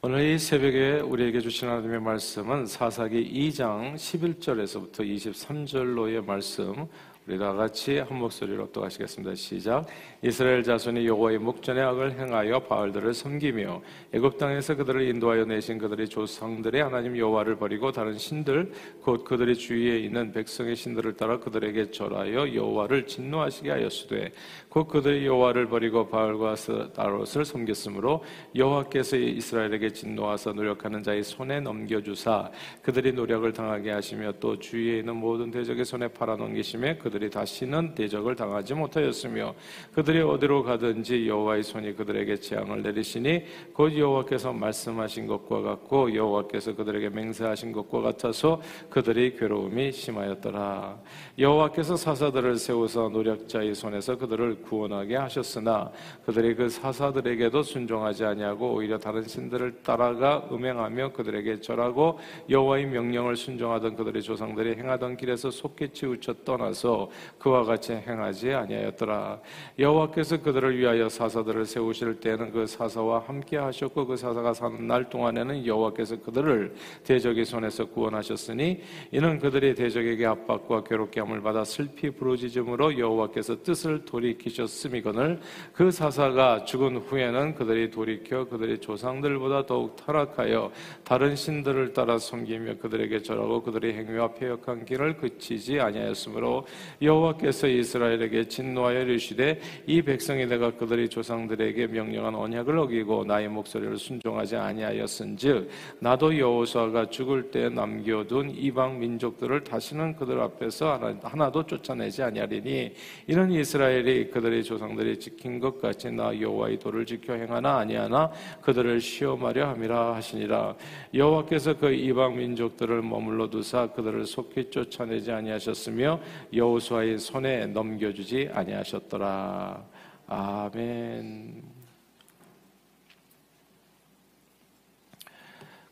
오늘 이 새벽에 우리에게 주신 하나님의 말씀은 사사기 2장 11절에서부터 23절로의 말씀 우리 다 같이 한 목소리로 또 하시겠습니다. 시작. 이스라엘 자손이 여호와의 목전의 악을 행하여 바알들을 섬기며 애굽 땅에서 그들을 인도하여 내신 그들의 조상들의 하나님 여호와를 버리고 다른 신들 곧 그들의 주위에 있는 백성의 신들을 따라 그들에게 절하여 여호와를 진노하시게 하였으되 곧 그들이 여호와를 버리고 바알과 아롯을 섬겼으므로 여호와께서 이스라엘에게 진노하사 노력하는 자의 손에 넘겨 주사 그들이 노력을 당하게 하시며 또 주위에 있는 모든 대적의 손에 팔아 넘기심에 그들 그들이 다시는 대적을 당하지 못하였으며 그들이 어디로 가든지 여호와의 손이 그들에게 재앙을 내리시니 곧 여호와께서 말씀하신 것과 같고 여호와께서 그들에게 맹세하신 것과 같아서 그들이 괴로움이 심하였더라. 여호와께서 사사들을 세우사 노력자의 손에서 그들을 구원하게 하셨으나 그들이 그 사사들에게도 순종하지 아니하고 오히려 다른 신들을 따라가 음행하며 그들에게 절하고 여호와의 명령을 순종하던 그들의 조상들이 행하던 길에서 속히 치우쳐 떠나서 그와 같이 행하지 아니하였더라. 여호와께서 그들을 위하여 사사들을 세우실 때는 그 사사와 함께 하셨고 그 사사가 사는 날 동안에는 여호와께서 그들을 대적의 손에서 구원하셨으니 이는 그들이 대적에게 압박과 괴롭게 함을 받아 슬피 부르짖음으로 여호와께서 뜻을 돌이키셨음이거늘 그 사사가 죽은 후에는 그들이 돌이켜 그들의 조상들보다 더욱 타락하여 다른 신들을 따라 섬기며 그들에게 절하고 그들의 행위와 폐역한 길을 그치지 아니하였으므로 여호와께서 이스라엘에게 진노하여 이르시되 이 백성이 내가 그들의 조상들에게 명령한 언약을 어기고 나의 목소리를 순종하지 아니하였은즉 나도 여호수아가 죽을 때 남겨둔 이방 민족들을 다시는 그들 앞에서 하나도 쫓아내지 아니하리니 이는 이스라엘이 그들의 조상들이 지킨 것 같이 나 여호와의 도를 지켜 행하나 아니하나 그들을 시험하려 함이라 하시니라. 여호와께서 그 이방 민족들을 머물러 두사 그들을 속히 쫓아내지 아니하셨으며 여호수 여호수아의 손에 넘겨주지 아니하셨더라. 아멘.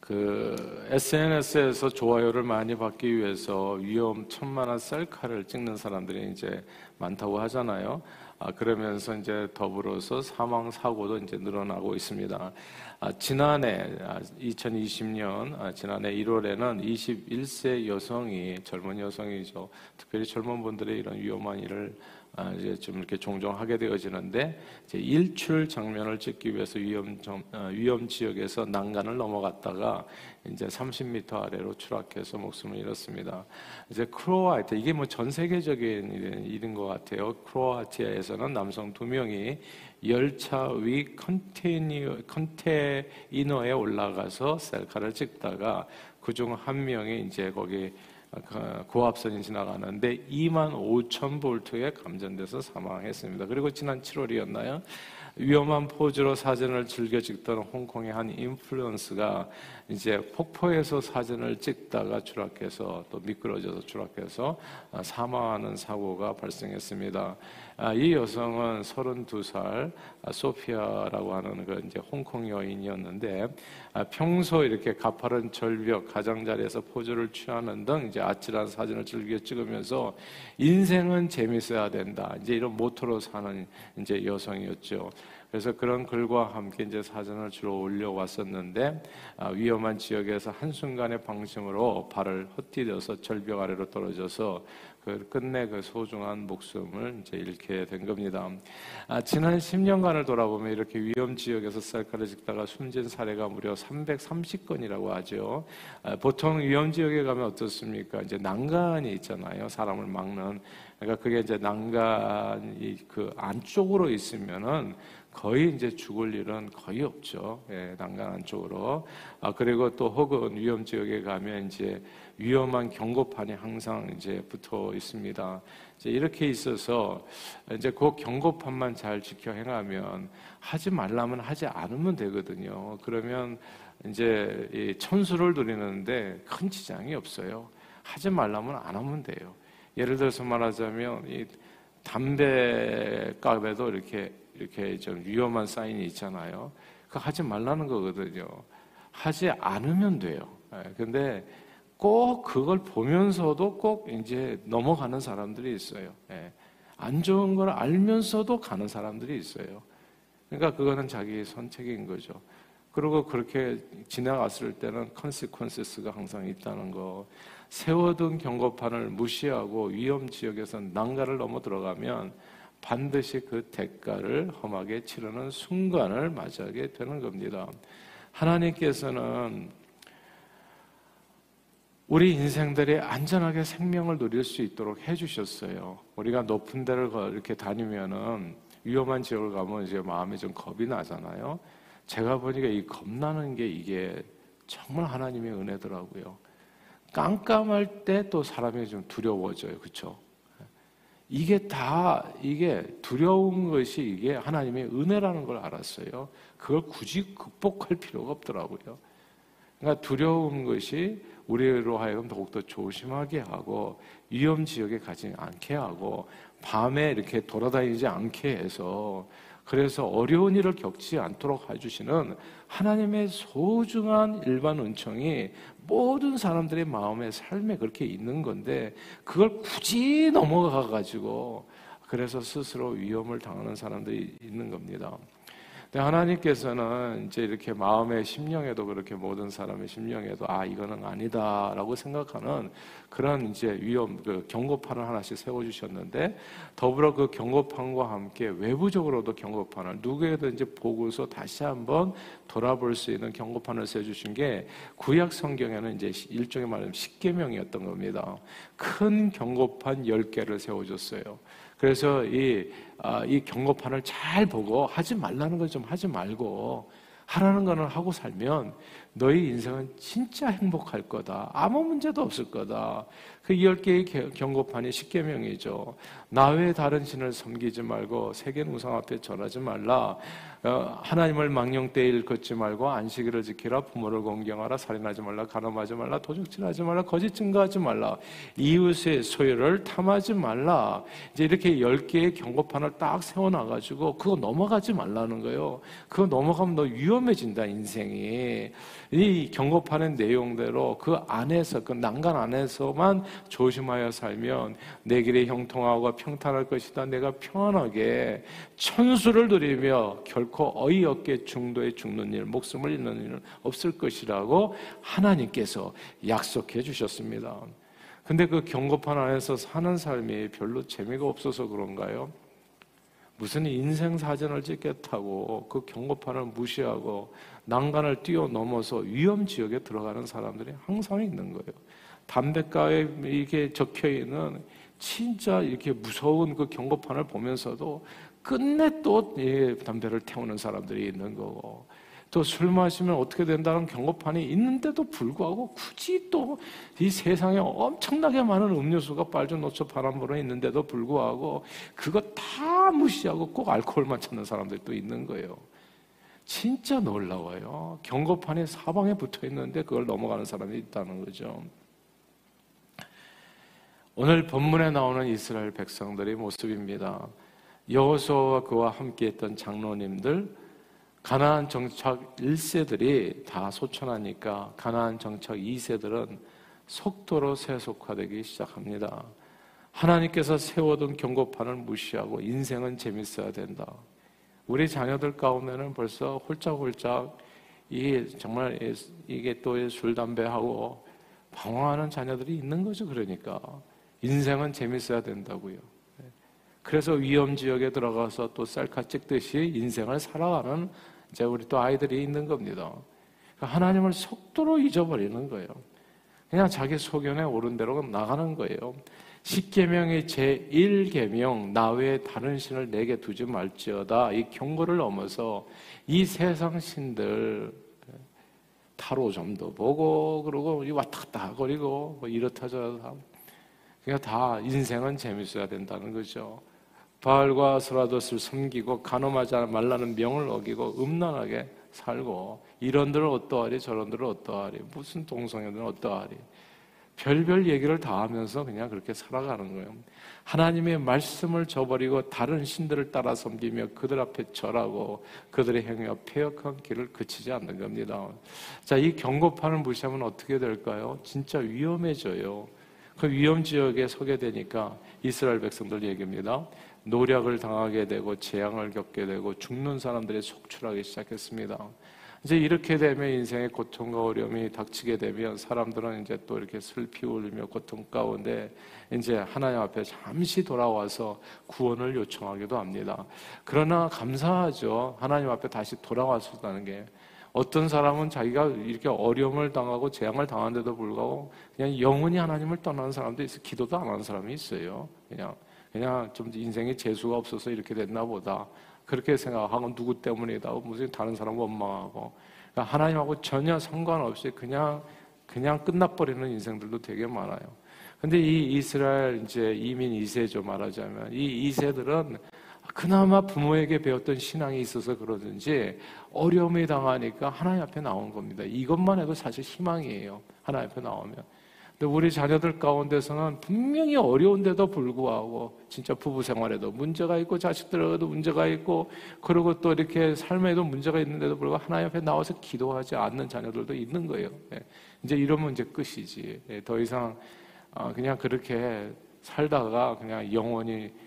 그 SNS에서 좋아요를 많이 받기 위해서 위험 천만한 셀카를 찍는 사람들이 이제 많다고 하잖아요. 아, 그러면서 이제 더불어서 사망 사고도 이제 늘어나고 있습니다. 아, 지난해 2020년 아, 아, 지난해 1월에는 21세 여성이 젊은 여성이죠. 특별히 젊은 분들의 이런 위험한 일을 아, 이제 좀 이렇게 종종 하게 되어지는데 이제 일출 장면을 찍기 위해서 위험 어, 위험 지역에서 난간을 넘어갔다가 이제 30m 아래로 추락해서 목숨을 잃었습니다. 이제 크로아티아 이게 뭐 전 세계적인 일인 것 같아요. 크로아티아에서는 남성 두 명이 열차 위 컨테이너, 컨테이너에 올라가서 셀카를 찍다가 그중 한 명이 이제 거기 그 고압선이 지나가는데 2만 5천 볼트에 감전돼서 사망했습니다. 그리고 지난 7월이었나요? 위험한 포즈로 사진을 즐겨 찍던 홍콩의 한 인플루언스가 이제 폭포에서 사진을 찍다가 추락해서 또 미끄러져서 추락해서 사망하는 사고가 발생했습니다. 아, 이 여성은 32살 아, 소피아라고 하는 그 이제 홍콩 여인이었는데 아, 평소 이렇게 가파른 절벽 가장자리에서 포즈를 취하는 등 이제 아찔한 사진을 즐겨 찍으면서 인생은 재밌어야 된다. 이제 이런 모토로 사는 이제 여성이었죠. 그래서 그런 글과 함께 이제 사진을 주로 올려왔었는데 위험한 지역에서 한순간의 방심으로 발을 헛디뎌서 절벽 아래로 떨어져서 그 끝내 그 소중한 목숨을 이제 잃게 된 겁니다. 아, 지난 10년간을 돌아보면 이렇게 위험 지역에서 쌀가루 찍다가 숨진 사례가 무려 330건이라고 하죠. 아, 보통 위험 지역에 가면 어떻습니까? 이제 난간이 있잖아요. 사람을 막는. 그러니까 그게 이제 난간이 그 안쪽으로 있으면은 거의 이제 죽을 일은 거의 없죠. 예, 난간 안쪽으로. 아, 그리고 또 혹은 위험 지역에 가면 이제 위험한 경고판이 항상 이제 붙어 있습니다. 이제 이렇게 있어서 이제 그 경고판만 잘 지켜 행하면 하지 말라면 하지 않으면 되거든요. 그러면 이제 이 천수를 누리는데 큰 지장이 없어요. 하지 말라면 안 하면 돼요. 예를 들어서 말하자면 이 담배 값에도 이렇게 이렇게 좀 위험한 사인이 있잖아요. 그 하지 말라는 거거든요. 하지 않으면 돼요. 예, 근데 꼭 그걸 보면서도 꼭 이제 넘어가는 사람들이 있어요. 예. 안 좋은 걸 알면서도 가는 사람들이 있어요. 그러니까 그거는 자기 선택인 거죠. 그리고 그렇게 지나갔을 때는 컨시퀀스가 항상 있다는 거. 세워둔 경고판을 무시하고 위험 지역에서 난가를 넘어 들어가면 반드시 그 대가를 험하게 치르는 순간을 맞이하게 되는 겁니다. 하나님께서는 우리 인생들이 안전하게 생명을 누릴 수 있도록 해주셨어요. 우리가 높은 데를 이렇게 다니면은 위험한 지역을 가면 이제 마음에 좀 겁이 나잖아요. 제가 보니까 이 겁나는 게 이게 정말 하나님의 은혜더라고요. 깜깜할 때 또 사람이 좀 두려워져요. 그렇죠? 이게 다 이게 두려운 것이 이게 하나님의 은혜라는 걸 알았어요. 그걸 굳이 극복할 필요가 없더라고요. 그러니까 두려운 것이 우리로 하여금 더욱더 조심하게 하고 위험 지역에 가지 않게 하고 밤에 이렇게 돌아다니지 않게 해서 그래서 어려운 일을 겪지 않도록 해주시는 하나님의 소중한 일반 은총이 모든 사람들의 마음의 삶에 그렇게 있는 건데 그걸 굳이 넘어가 가지고 그래서 스스로 위험을 당하는 사람들이 있는 겁니다. 하나님께서는 이제 이렇게 마음의 심령에도 그렇게 모든 사람의 심령에도 아 이거는 아니다라고 생각하는 그런 이제 위험 그 경고판을 하나씩 세워 주셨는데 더불어 그 경고판과 함께 외부적으로도 경고판을 누구에든지 보고서 다시 한번 돌아볼 수 있는 경고판을 세 주신 게 구약 성경에는 이제 일종의 말하면 십계명이었던 겁니다. 큰 경고판 10개를 세워 줬어요. 그래서 이, 아, 이 경고판을 잘 보고 하지 말라는 걸 좀 하지 말고 하라는 거는 하고 살면 너희 인생은 진짜 행복할 거다. 아무 문제도 없을 거다. 그 열 개의 경고판이 십계명이죠. 나 외에 다른 신을 섬기지 말고 세계 우상 앞에 절하지 말라. 어, 하나님을 망령되이 일컫지 말고 안식일을 지키라. 부모를 공경하라. 살인하지 말라. 가늠하지 말라. 도둑질하지 말라. 거짓 증거하지 말라. 이웃의 소유를 탐하지 말라. 이제 이렇게 열 개의 경고판을 딱 세워놔가지고 그거 넘어가지 말라는 거예요. 그거 넘어가면 너 위험해진다 인생이 이 경고판의 내용대로 그 안에서 그 난간 안에서만 조심하여 살면 내 길이 형통하고 평탄할 것이다 내가 평안하게 천수를 누리며 결코 어이없게 중도에 죽는 일, 목숨을 잃는 일은 없을 것이라고 하나님께서 약속해 주셨습니다. 근데 그 경고판 안에서 사는 삶이 별로 재미가 없어서 그런가요? 무슨 인생 사전을 찍겠다고 그 경고판을 무시하고 난간을 뛰어넘어서 위험 지역에 들어가는 사람들이 항상 있는 거예요. 담배가에 이게 적혀 있는 진짜 이렇게 무서운 그 경고판을 보면서도 끝내 또 담배를 태우는 사람들이 있는 거고 또 술 마시면 어떻게 된다는 경고판이 있는데도 불구하고 굳이 또 이 세상에 엄청나게 많은 음료수가 빨주 노초 바람 불어 있는데도 불구하고 그거 다 무시하고 꼭 알코올만 찾는 사람들도 있는 거예요. 진짜 놀라워요. 경고판이 사방에 붙어 있는데 그걸 넘어가는 사람이 있다는 거죠. 오늘 본문에 나오는 이스라엘 백성들의 모습입니다. 여호수아와 그와 함께 했던 장로님들 가나안 정착 1세들이 다 소천하니까 가나안 정착 2세들은 속도로 세속화되기 시작합니다. 하나님께서 세워둔 경고판을 무시하고 인생은 재밌어야 된다. 우리 자녀들 가운데는 벌써 홀짝홀짝 이게 정말 이게 또 술 담배하고 방황하는 자녀들이 있는 거죠. 그러니까 인생은 재밌어야 된다고요. 그래서 위험 지역에 들어가서 또 셀카 찍듯이 인생을 살아가는 이제 우리 또 아이들이 있는 겁니다. 그러니까 하나님을 속도로 잊어버리는 거예요. 그냥 자기 소견에 오른 대로 나가는 거예요. 10계명의 제1계명 나 외에 다른 신을 내게 두지 말지어다 이 경고를 넘어서 이 세상 신들 타로 점도 보고 그러고 왔다 갔다 거리고 뭐 이렇다 저렇다 그러니까 다 인생은 재밌어야 된다는 거죠. 바알과 스라도스를 섬기고 간음하지 말라는 명을 어기고 음란하게 살고 이런들은 어떠하리 저런들은 어떠하리 무슨 동성애들은 어떠하리 별별 얘기를 다 하면서 그냥 그렇게 살아가는 거예요. 하나님의 말씀을 저버리고 다른 신들을 따라 섬기며 그들 앞에 절하고 그들의 행위와 폐역한 길을 그치지 않는 겁니다. 자, 이 경고판을 무시하면 어떻게 될까요? 진짜 위험해져요. 그 위험 지역에 서게 되니까 이스라엘 백성들 얘기입니다. 노력을 당하게 되고 재앙을 겪게 되고 죽는 사람들이 속출하기 시작했습니다. 이제 이렇게 되면 인생의 고통과 어려움이 닥치게 되면 사람들은 이제 또 이렇게 슬피 울며 고통 가운데 이제 하나님 앞에 잠시 돌아와서 구원을 요청하기도 합니다. 그러나 감사하죠. 하나님 앞에 다시 돌아왔었다는 게 어떤 사람은 자기가 이렇게 어려움을 당하고 재앙을 당한데도 불구하고 그냥 영원히 하나님을 떠나는 사람도 있어. 기도도 안 하는 사람이 있어요. 그냥 그냥 좀 인생에 재수가 없어서 이렇게 됐나 보다. 그렇게 생각하고 누구 때문이다. 무슨 다른 사람 원망하고 그러니까 하나님하고 전혀 상관없이 그냥 그냥 끝나버리는 인생들도 되게 많아요. 근데 이 이스라엘 이제 이민 2세죠 말하자면 이 2세들은 그나마 부모에게 배웠던 신앙이 있어서 그러든지 어려움이 당하니까 하나님 앞에 나온 겁니다. 이것만 해도 사실 희망이에요. 하나님 앞에 나오면. 근데 우리 자녀들 가운데서는 분명히 어려운데도 불구하고 진짜 부부 생활에도 문제가 있고 자식들에게도 문제가 있고 그리고 또 이렇게 삶에도 문제가 있는데도 불구하고 하나님 앞에 나와서 기도하지 않는 자녀들도 있는 거예요. 예. 이제 이러면 이제 끝이지. 예. 더 이상 어, 그냥 그렇게 살다가 그냥 영원히 어,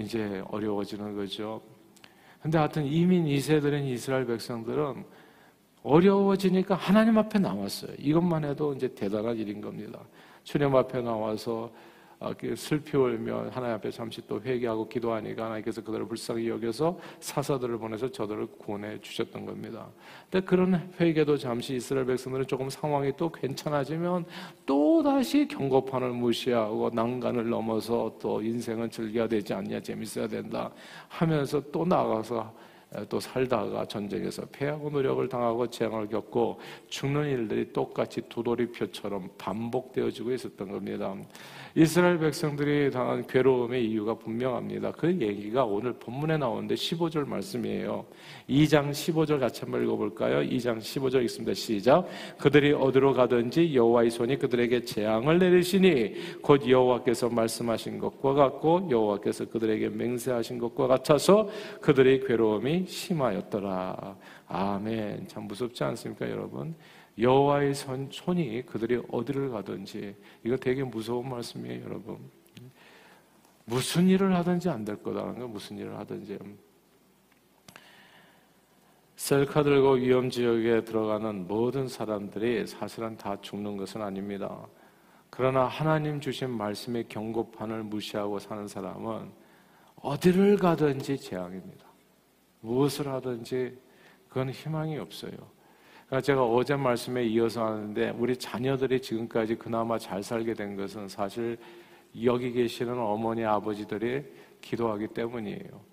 이제 어려워지는 거죠. 근데 하여튼 이민 2세들인 이스라엘 백성들은 어려워지니까 하나님 앞에 나왔어요. 이것만 해도 이제 대단한 일인 겁니다. 주님 앞에 나와서 아, 그 슬피 울며 하나님 앞에 잠시 또 회개하고 기도하니까 하나님께서 그들을 불쌍히 여겨서 사사들을 보내서 저들을 구원해 주셨던 겁니다. 근데 그런 회개도 잠시 이스라엘 백성들은 조금 상황이 또 괜찮아지면 또 다시 경고판을 무시하고 난간을 넘어서 또 인생은 즐겨야 되지 않냐 재밌어야 된다 하면서 또 나가서 또 살다가 전쟁에서 패하고 노력을 당하고 재앙을 겪고 죽는 일들이 똑같이 두도리표처럼 반복되어지고 있었던 겁니다. 이스라엘 백성들이 당한 괴로움의 이유가 분명합니다. 그 얘기가 오늘 본문에 나오는데 15절 말씀이에요. 2장 15절 같이 한번 읽어볼까요? 2장 15절 읽습니다. 시작. 그들이 어디로 가든지 여호와의 손이 그들에게 재앙을 내리시니 곧 여호와께서 말씀하신 것과 같고 여호와께서 그들에게 맹세하신 것과 같아서 그들의 괴로움이 심하였더라. 아멘. 참 무섭지 않습니까, 여러분? 여호와의 손, 손이 그들이 어디를 가든지 이거 되게 무서운 말씀이에요, 여러분. 무슨 일을 하든지 안 될 거다라는 거 무슨 일을 하든지. 셀카 들고 위험 지역에 들어가는 모든 사람들이 사실은 다 죽는 것은 아닙니다. 그러나 하나님 주신 말씀의 경고판을 무시하고 사는 사람은 어디를 가든지 재앙입니다. 무엇을 하든지 그건 희망이 없어요. 그러니까 제가 어제 말씀에 이어서 하는데 우리 자녀들이 지금까지 그나마 잘 살게 된 것은 사실 여기 계시는 어머니 아버지들이 기도하기 때문이에요.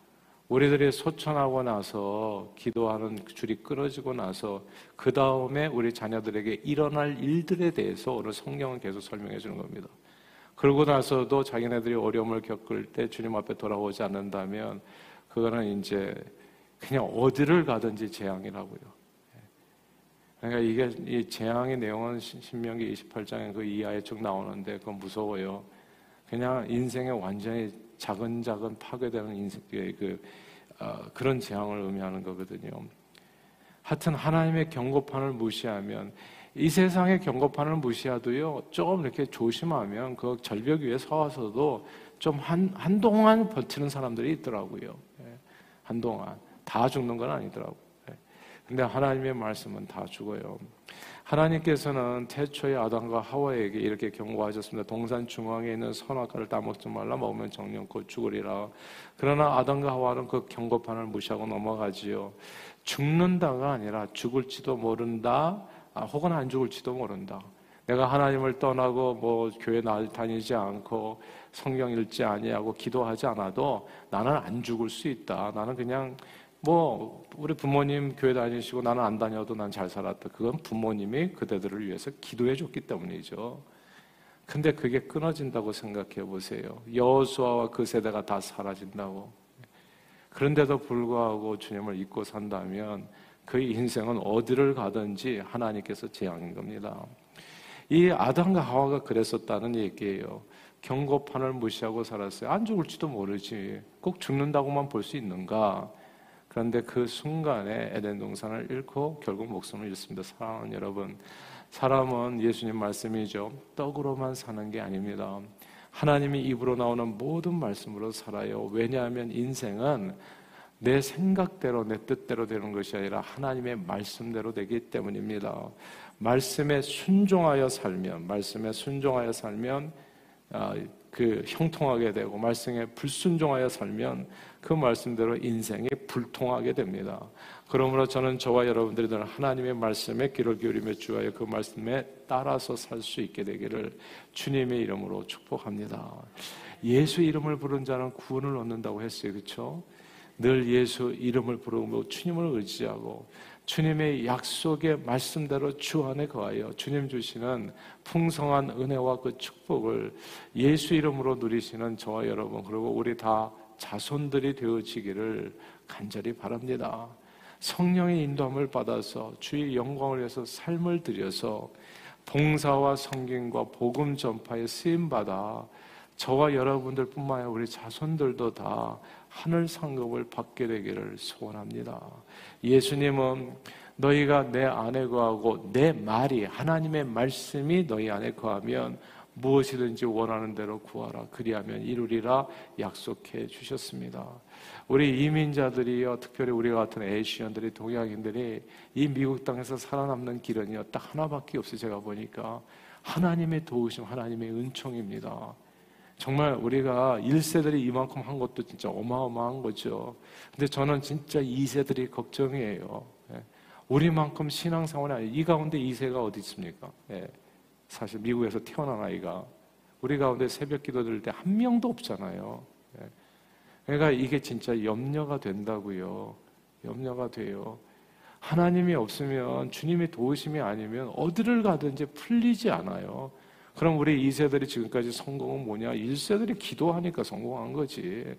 우리들이 소천하고 나서 기도하는 줄이 끊어지고 나서 그 다음에 우리 자녀들에게 일어날 일들에 대해서 오늘 성경은 계속 설명해 주는 겁니다. 그러고 나서도 자기네들이 어려움을 겪을 때 주님 앞에 돌아오지 않는다면 그거는 이제 그냥 어디를 가든지 재앙이라고요. 그러니까 이게 이 재앙의 내용은 신명기 28장에 그 이하에 쭉 나오는데 그건 무서워요. 그냥 인생에 완전히 작은 작은 파괴되는 인생의 그 어, 그런 재앙을 의미하는 거거든요. 하여튼 하나님의 경고판을 무시하면 이 세상의 경고판을 무시하도요 조금 이렇게 조심하면 그 절벽 위에 서서도 좀 한 한동안 버티는 사람들이 있더라고요. 예, 한동안 다 죽는 건 아니더라고. 근데 하나님의 말씀은 다 죽어요. 하나님께서는 태초에 아담과 하와에게 이렇게 경고하셨습니다. 동산 중앙에 있는 선악과를 따먹지 말라 먹으면 정령코 죽으리라. 그러나 아담과 하와는 그 경고판을 무시하고 넘어가지요. 죽는다가 아니라 죽을지도 모른다. 아, 혹은 안 죽을지도 모른다. 내가 하나님을 떠나고 뭐 교회 다니지 않고 성경 읽지 아니하고 기도하지 않아도 나는 안 죽을 수 있다. 나는 그냥 뭐 우리 부모님 교회 다니시고 나는 안 다녀도 난 잘 살았다. 그건 부모님이 그대들을 위해서 기도해 줬기 때문이죠. 근데 그게 끊어진다고 생각해 보세요. 여호수아와 그 세대가 다 사라진다고. 그런데도 불구하고 주님을 잊고 산다면 그 인생은 어디를 가든지 하나님께서 재앙인 겁니다. 이 아담과 하와가 그랬었다는 얘기예요. 경고판을 무시하고 살았어요. 안 죽을지도 모르지. 꼭 죽는다고만 볼 수 있는가? 그런데 그 순간에 에덴 동산을 잃고 결국 목숨을 잃습니다. 사랑하는 여러분, 사람은 예수님 말씀이죠. 떡으로만 사는 게 아닙니다. 하나님이 입으로 나오는 모든 말씀으로 살아요. 왜냐하면 인생은 내 생각대로 내 뜻대로 되는 것이 아니라 하나님의 말씀대로 되기 때문입니다. 말씀에 순종하여 살면 말씀에 순종하여 살면 아, 그 형통하게 되고 말씀에 불순종하여 살면 그 말씀대로 인생이 불통하게 됩니다. 그러므로 저는 저와 여러분들이 하나님의 말씀에 귀를 기울이며 주하여 그 말씀에 따라서 살 수 있게 되기를 주님의 이름으로 축복합니다. 예수 이름을 부른 자는 구원을 얻는다고 했어요. 그렇죠? 늘 예수 이름을 부르고 주님을 의지하고 주님의 약속의 말씀대로 주 안에 거하여 주님 주시는 풍성한 은혜와 그 축복을 예수 이름으로 누리시는 저와 여러분 그리고 우리 다 자손들이 되어지기를 간절히 바랍니다. 성령의 인도함을 받아서 주의 영광을 위해서 삶을 들여서 봉사와 성경과 복음 전파에 쓰임 받아 저와 여러분들뿐만 아니라 우리 자손들도 다 하늘 상급을 받게 되기를 소원합니다. 예수님은 너희가 내 안에 거하고 내 말이 하나님의 말씀이 너희 안에 거하면 무엇이든지 원하는 대로 구하라. 그리하면 이루리라 약속해 주셨습니다. 우리 이민자들이요, 특별히 우리 같은 에이시언들이, 동양인들이 이 미국 땅에서 살아남는 길은요, 딱 하나밖에 없어요. 제가 보니까. 하나님의 도우심, 하나님의 은총입니다. 정말 우리가 1세들이 이만큼 한 것도 진짜 어마어마한 거죠. 근데 저는 진짜 2세들이 걱정이에요. 예. 우리만큼 신앙생활이 아니에요. 이 가운데 2세가 어디 있습니까? 예. 사실 미국에서 태어난 아이가 우리 가운데 새벽 기도 들을 때 한 명도 없잖아요. 예. 그러니까 이게 진짜 염려가 된다고요. 염려가 돼요. 하나님이 없으면 주님의 도우심이 아니면 어디를 가든지 풀리지 않아요. 그럼 우리 2세들이 지금까지 성공은 뭐냐? 1세들이 기도하니까 성공한 거지.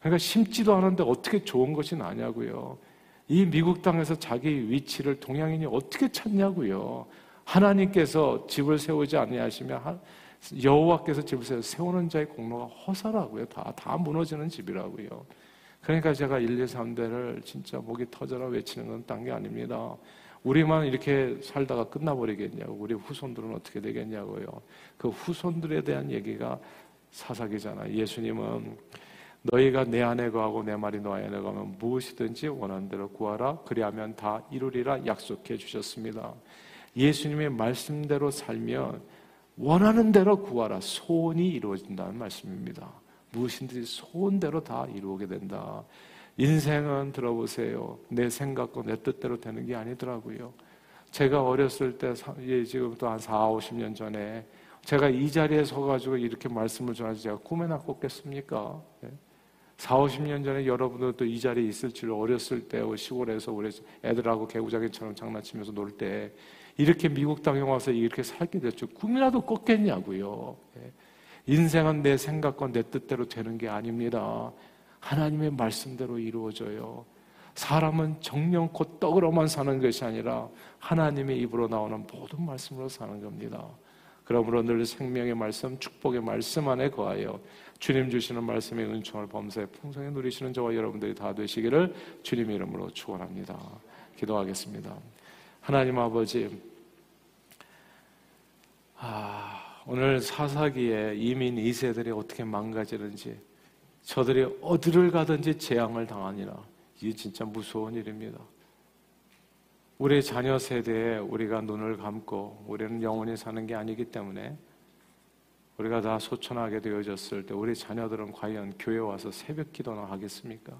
그러니까 심지도 않은데 어떻게 좋은 것이 나냐고요. 이 미국 땅에서 자기 위치를 동양인이 어떻게 찾냐고요. 하나님께서 집을 세우지 아니하시면 여호와께서 집을 세워 세우는 자의 공로가 허사라고요. 다, 다 무너지는 집이라고요. 그러니까 제가 1, 2, 3대를 진짜 목이 터져라 외치는 건 딴 게 아닙니다. 우리만 이렇게 살다가 끝나버리겠냐고, 우리 후손들은 어떻게 되겠냐고요. 그 후손들에 대한 얘기가 사사기잖아. 예수님은 너희가 내 안에 거하고 내 말이 너 안에 거하면 무엇이든지 원하는 대로 구하라. 그리하면 다 이루리라 약속해 주셨습니다. 예수님의 말씀대로 살면 원하는 대로 구하라. 소원이 이루어진다는 말씀입니다. 무엇인지 소원대로 다 이루게 된다. 인생은 들어보세요. 내 생각과 내 뜻대로 되는 게 아니더라고요. 제가 어렸을 때, 예, 지금부터 한 4, 50년 전에 제가 이 자리에 서가지고 이렇게 말씀을 전하지 제가 꿈에나 꿨겠습니까? 4, 예? 50년 전에 여러분들도 이 자리에 있을 줄 어렸을 때 시골에서 우리 애들하고 개구장이처럼 장난치면서 놀 때 이렇게 미국 땅에 와서 이렇게 살게 됐죠. 꿈이라도 꿨겠냐고요. 예? 인생은 내 생각과 내 뜻대로 되는 게 아닙니다. 하나님의 말씀대로 이루어져요. 사람은 정령 곧 떡으로만 사는 것이 아니라 하나님의 입으로 나오는 모든 말씀으로 사는 겁니다. 그러므로 늘 생명의 말씀, 축복의 말씀 안에 거하여 주님 주시는 말씀의 은총을 범사에 풍성히 누리시는 저와 여러분들이 다 되시기를 주님 이름으로 축원합니다. 기도하겠습니다. 하나님 아버지, 아, 오늘 사사기에 이민 2세들이 어떻게 망가지는지 저들이 어디를 가든지 재앙을 당하니라. 이게 진짜 무서운 일입니다. 우리 자녀 세대에 우리가 눈을 감고 우리는 영원히 사는 게 아니기 때문에 우리가 다 소천하게 되어졌을 때 우리 자녀들은 과연 교회 와서 새벽 기도나 하겠습니까?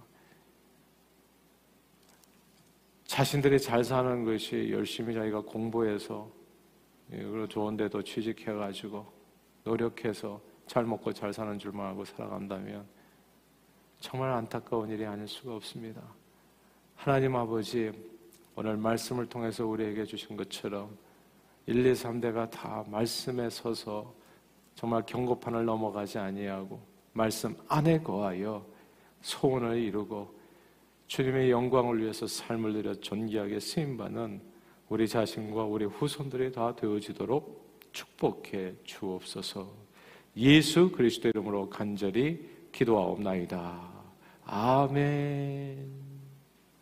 자신들이 잘 사는 것이 열심히 자기가 공부해서 예, 그리고 좋은 데도 취직해가지고 노력해서 잘 먹고 잘 사는 줄만 알고 살아간다면 정말 안타까운 일이 아닐 수가 없습니다. 하나님 아버지, 오늘 말씀을 통해서 우리에게 주신 것처럼 1, 2, 3대가 다 말씀에 서서 정말 경고판을 넘어가지 아니하고 말씀 안에 거하여 소원을 이루고 주님의 영광을 위해서 삶을 들여 존귀하게 쓰임받는 우리 자신과 우리 후손들이 다 되어지도록 축복해 주옵소서 예수 그리스도 이름으로 간절히 기도하옵나이다. 아멘.